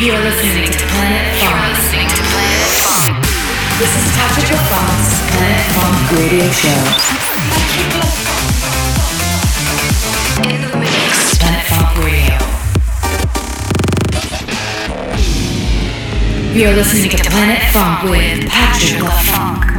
You're listening to Planet Funk. This is Funk's Planet Funk Radio Show. In the mix, Planet Funk Radio. You're listening to Planet Funk with Patric la Funk.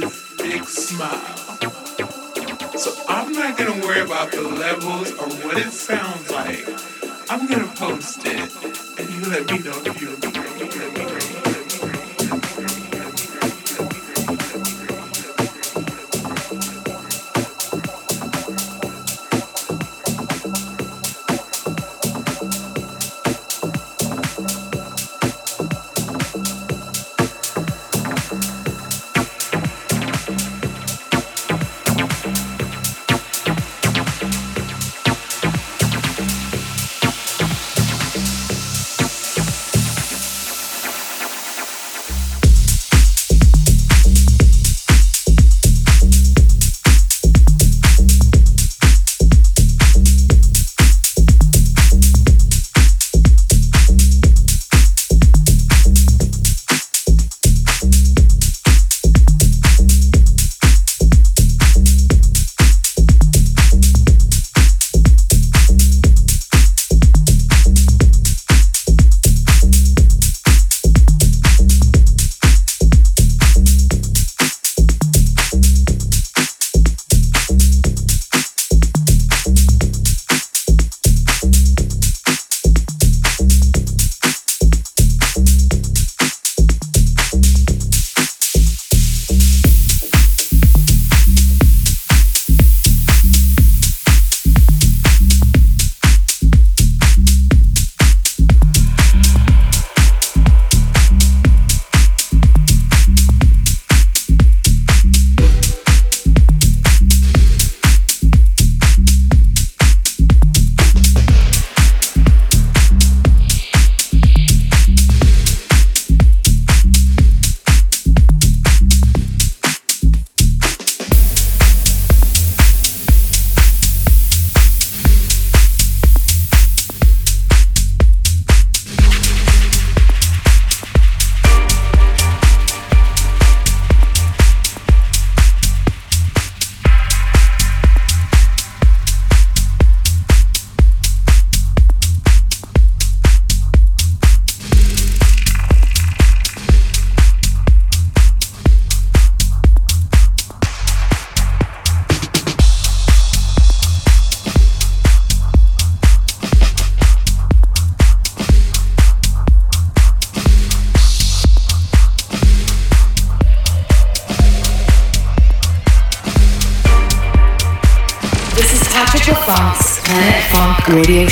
this big smile. So I'm not gonna worry about the levels or what it sounds like. I'm gonna post it and you let me know if you let me know.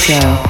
Show.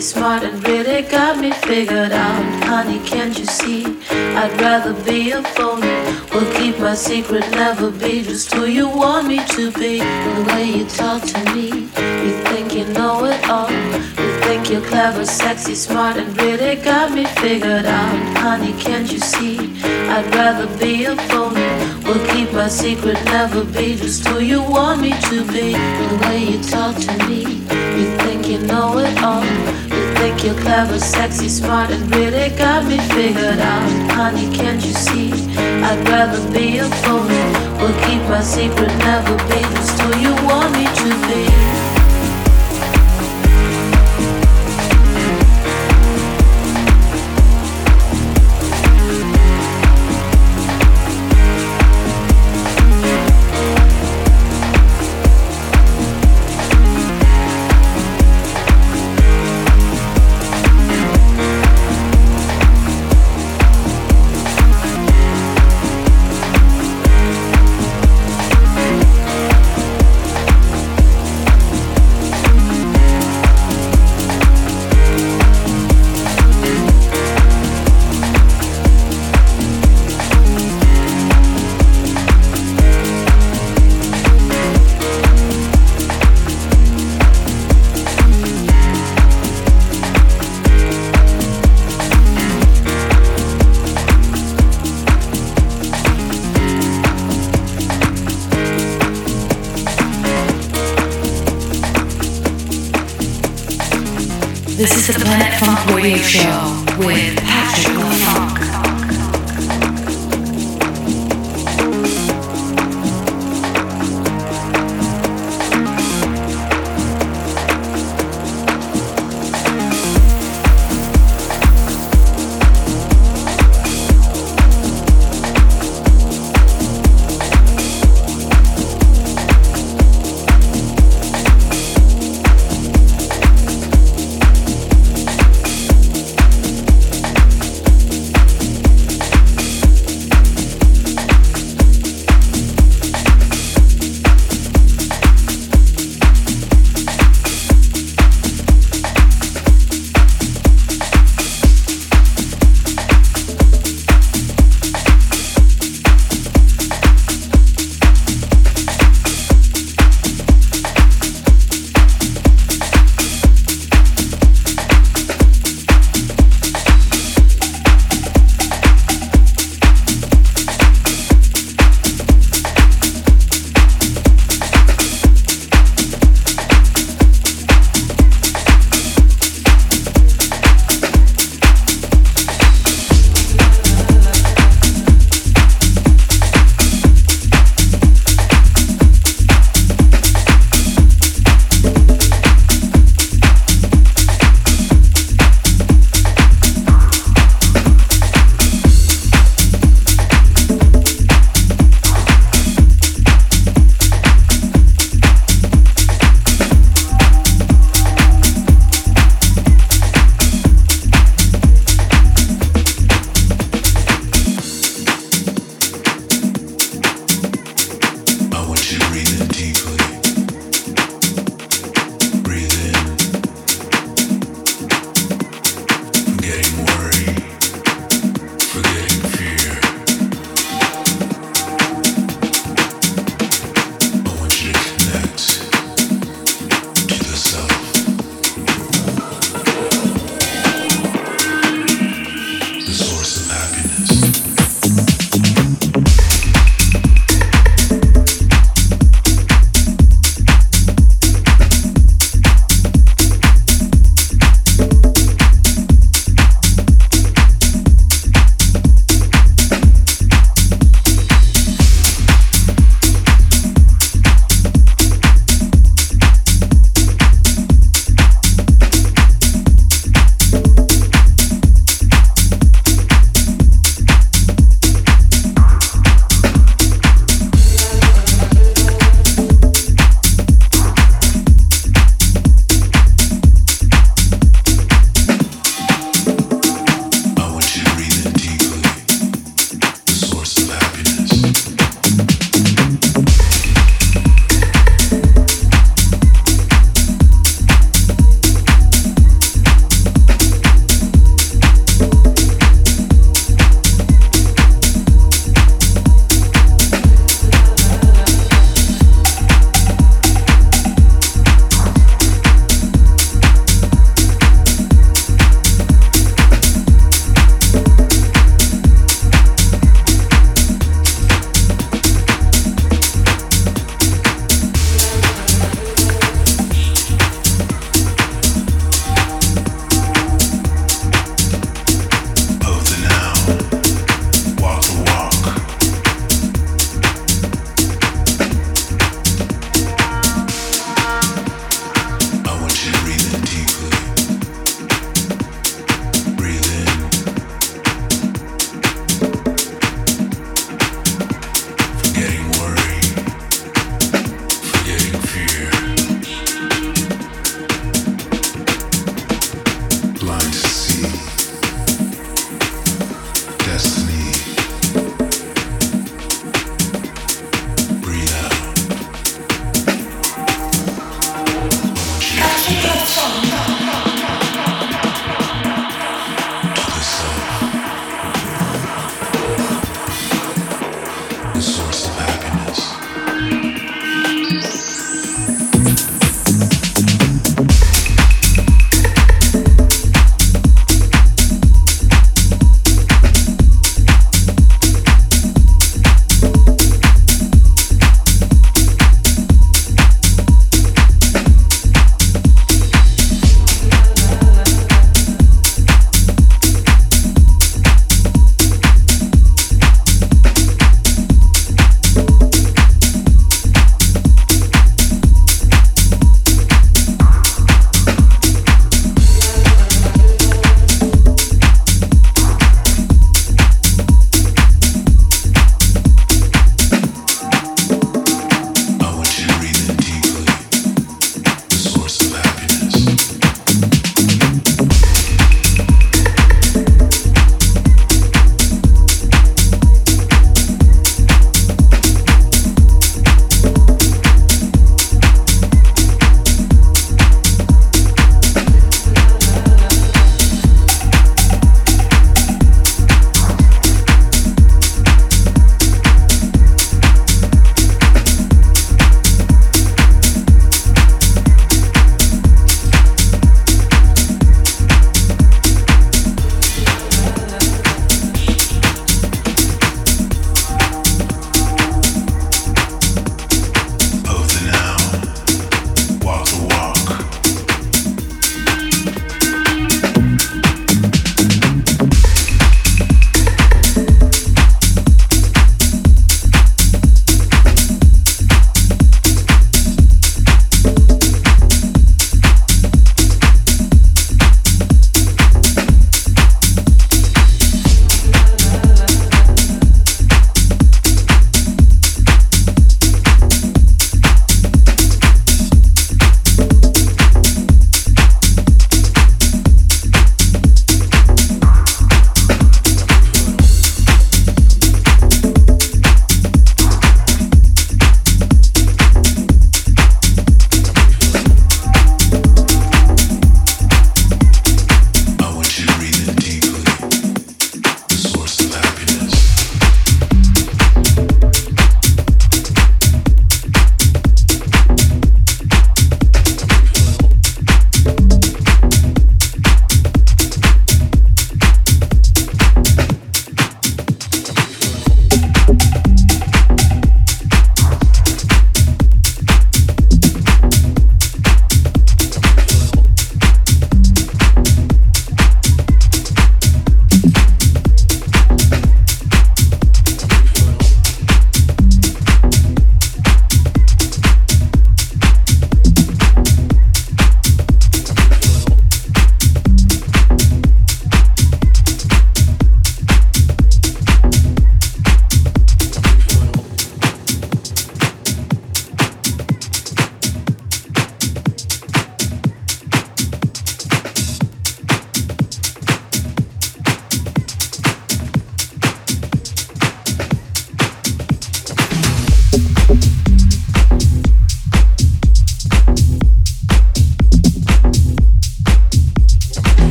Smart, and really got me figured out. Honey, can't you see? I'd rather be a phony. Will keep my secret, never be just who you want me to be. The way you talk to me, you think you know it all. You think you're clever, sexy, smart, and really got me figured out. Honey, can't you see? I'd rather be a phony. Will keep my secret, never be just who you want me to be. The way you talk to me, you think you know it all. Think you're clever, sexy, smart, and really got me figured out. Honey, can't you see? I'd rather be a phony. Will keep my secret, never be just who you want me to be. Show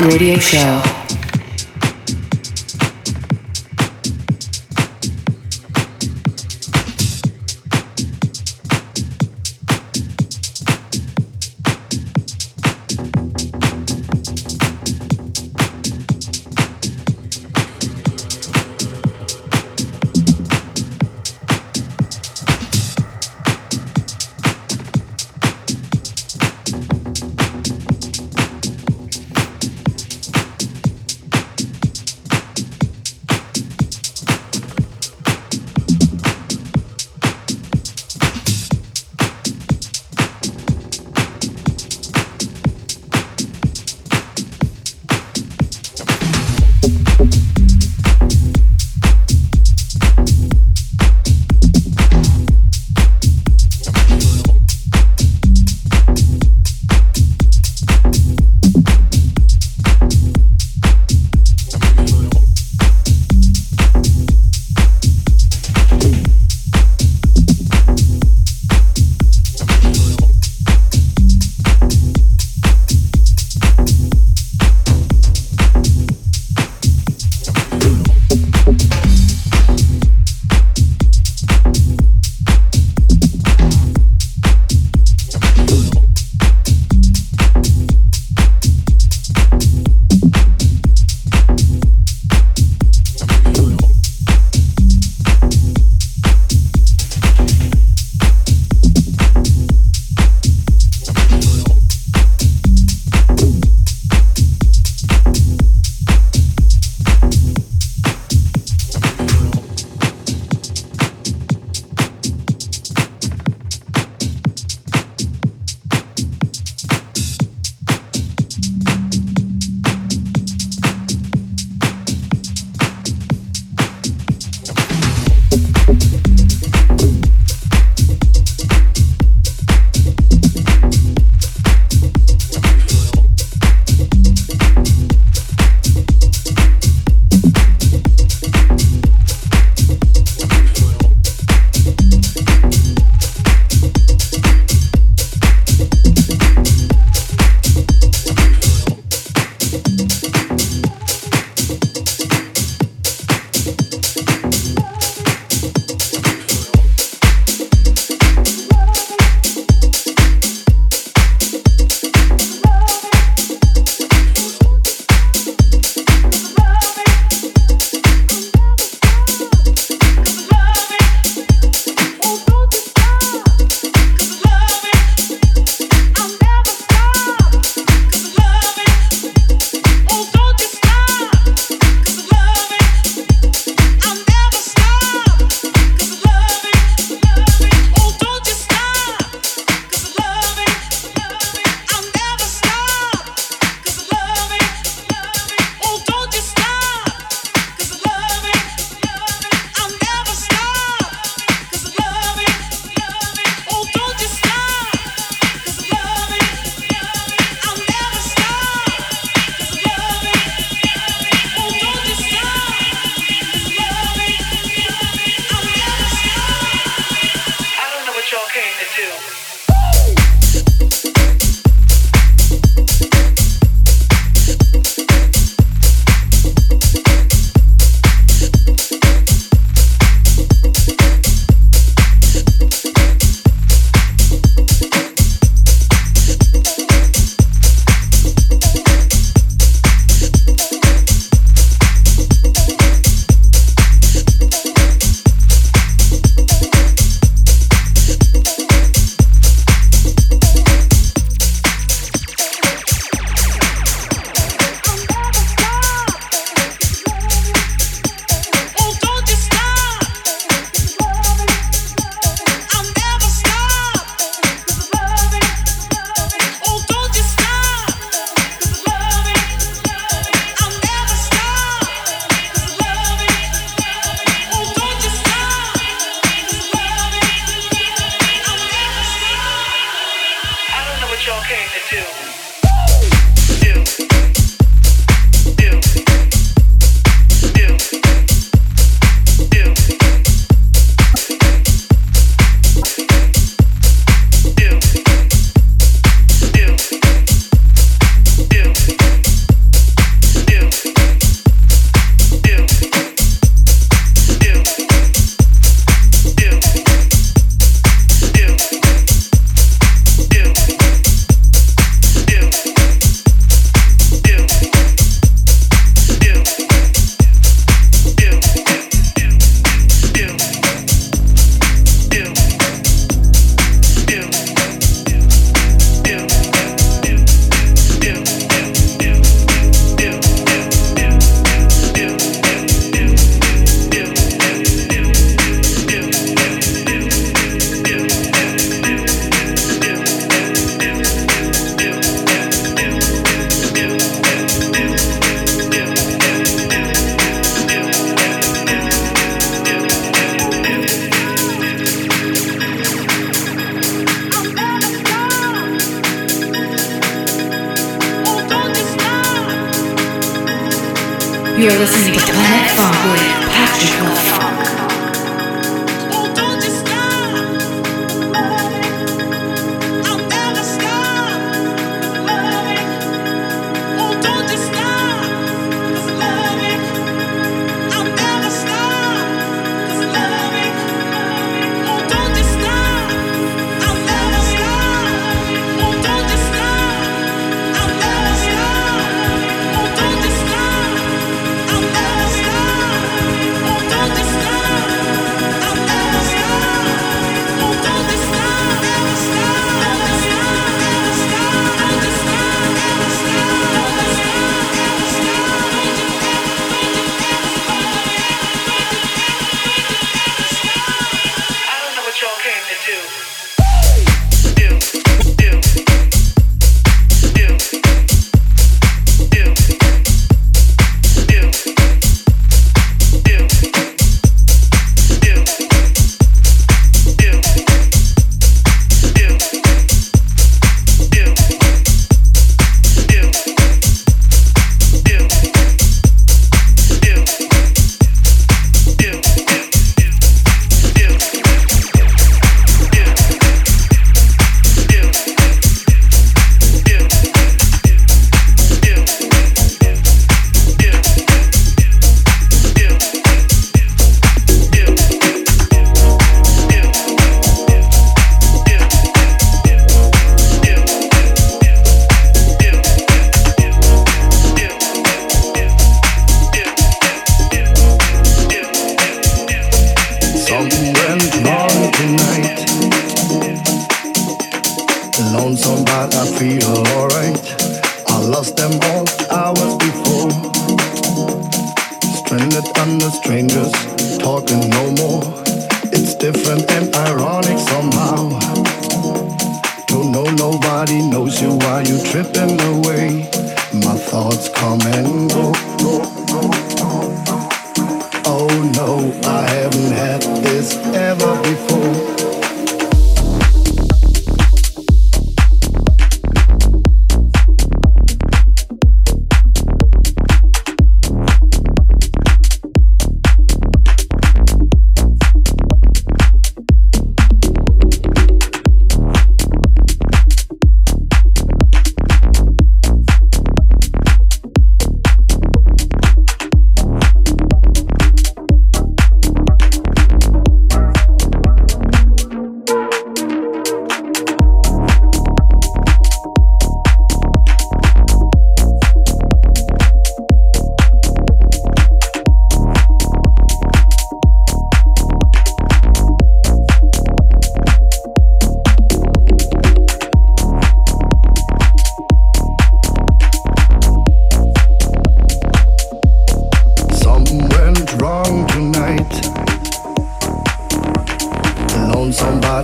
Radio Show.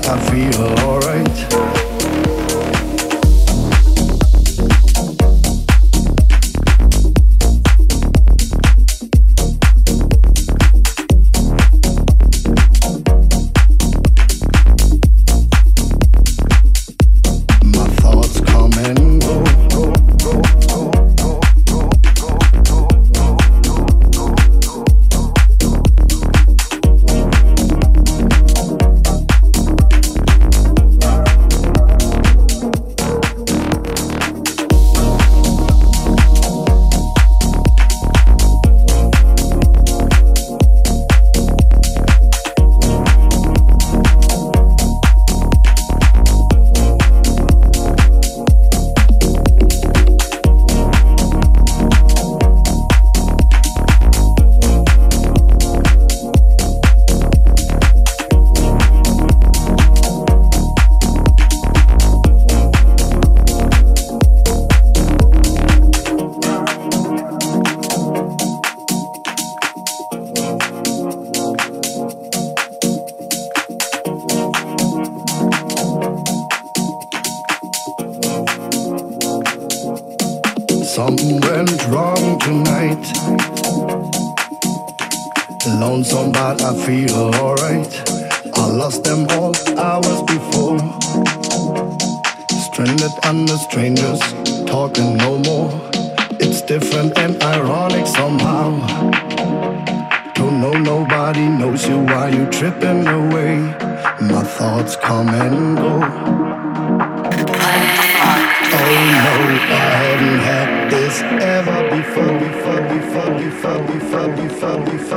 I feel.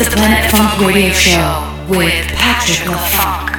The Planet Funk Radio Show with Patric la Funk.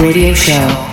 Radio Show.